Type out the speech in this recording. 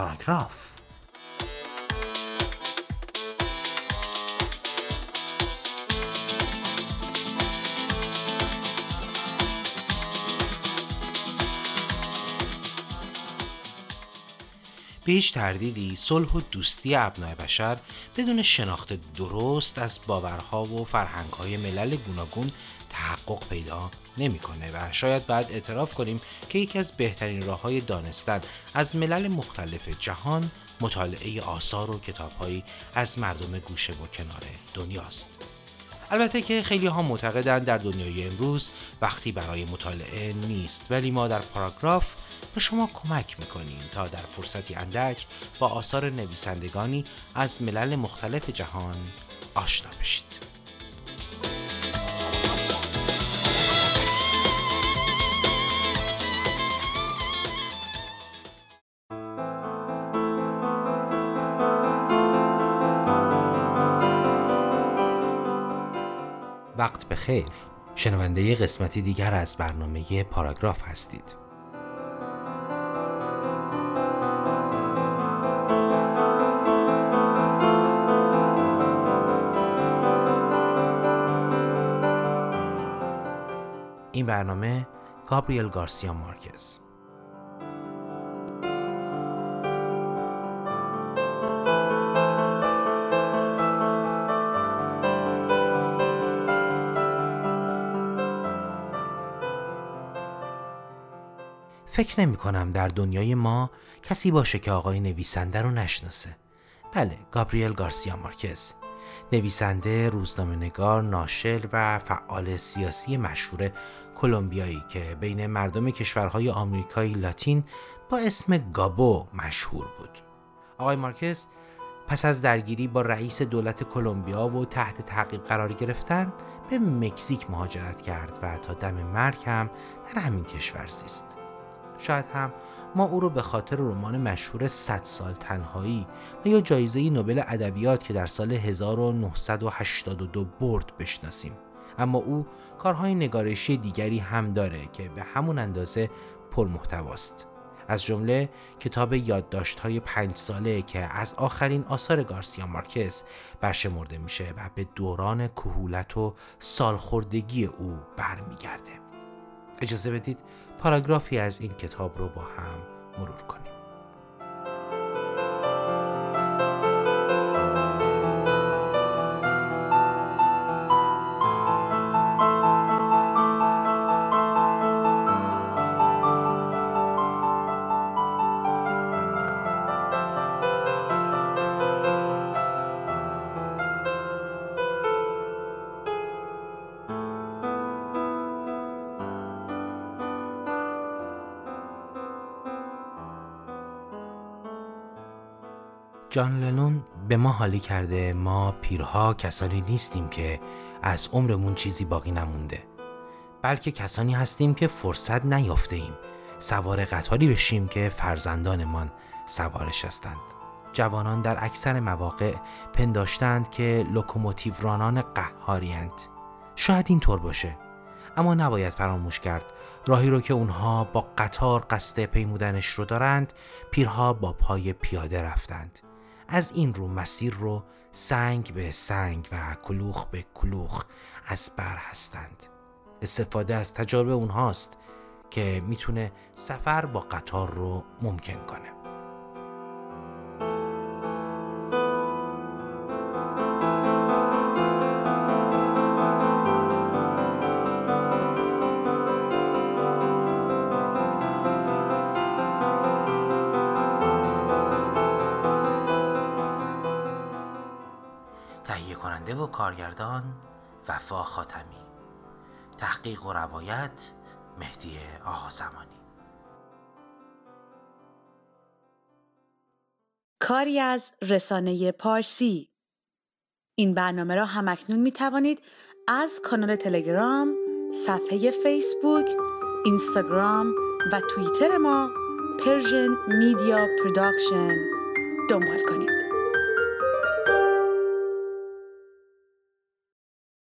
پاراگراف به هیچ تردیدی صلح و دوستی ابنای بشر بدون شناخت درست از باورها و فرهنگهای ملل گوناگون تحقق پیدا نمی‌کنه و شاید بعد اعتراف کنیم که یکی از بهترین راه های دانستن از ملل مختلف جهان مطالعه آثار و کتابهایی از مردم گوشه و کنار دنیاست. البته که خیلی ها معتقدند در دنیای امروز وقتی برای مطالعه نیست ولی ما در پاراگراف به شما کمک می‌کنیم تا در فرصتی اندک با آثار نویسندگانی از ملل مختلف جهان آشنا بشید. وقت به خیر. شنونده قسمتی دیگر از برنامه پاراگراف هستید. این برنامه گابریل گارسیا مارکز. فکر نمی کنم در دنیای ما کسی باشه که آقای نویسنده رو نشناسه. بله، گابریل گارسیا مارکز. نویسنده، روزنامه نگار، ناشر و فعال سیاسی مشهور کلمبیایی که بین مردم کشورهای آمریکای لاتین با اسم گابو مشهور بود. آقای مارکز پس از درگیری با رئیس دولت کلمبیا و تحت تعقیب قرار گرفتن به مکزیک مهاجرت کرد و تا دم مرگ هم در همین کشور زیست. شاید هم ما او رو به خاطر رمان مشهور 100 سال تنهایی و یا جایزه نوبل ادبیات که در سال 1982 برد بشناسیم. اما او کارهای نگارشی دیگری هم داره که به همون اندازه پرمحتواست. از جمله کتاب یادداشت‌های پنج ساله که از آخرین آثار گارسیا مارکز برشمرده میشه و به دوران کهولت و سالخوردگی او برمیگرده. اجازه بدید پاراگرافی از این کتاب رو با هم مرور کنیم. جان لنون به ما حالی کرده ما پیرها کسانی نیستیم که از عمرمون چیزی باقی نمونده. بلکه کسانی هستیم که فرصت نیافته ایم سوار قطاری بشیم که فرزندانمان سوارش هستند. جوانان در اکثر مواقع پنداشتند که لوکوموتیو رانان قهاریند شاید این طور باشه. اما نباید فراموش کرد. راهی رو که اونها با قطار قصد پیمودنش رو دارند پیرها با پای پیاده رفتند. از این رو مسیر رو سنگ به سنگ و کلوخ به کلوخ از بر هستند. استفاده از تجارب اونهاست که می‌تونه سفر با قطار رو ممکن کنه. کننده و کارگردان وفا خاتمی. تحقیق و روایت مهدی آها زمانی. کاری از رسانه پارسی. این برنامه را هم‌اکنون می توانید از کانال تلگرام، صفحه فیسبوک، اینستاگرام و توییتر ما Persian Media Production دنبال کنید.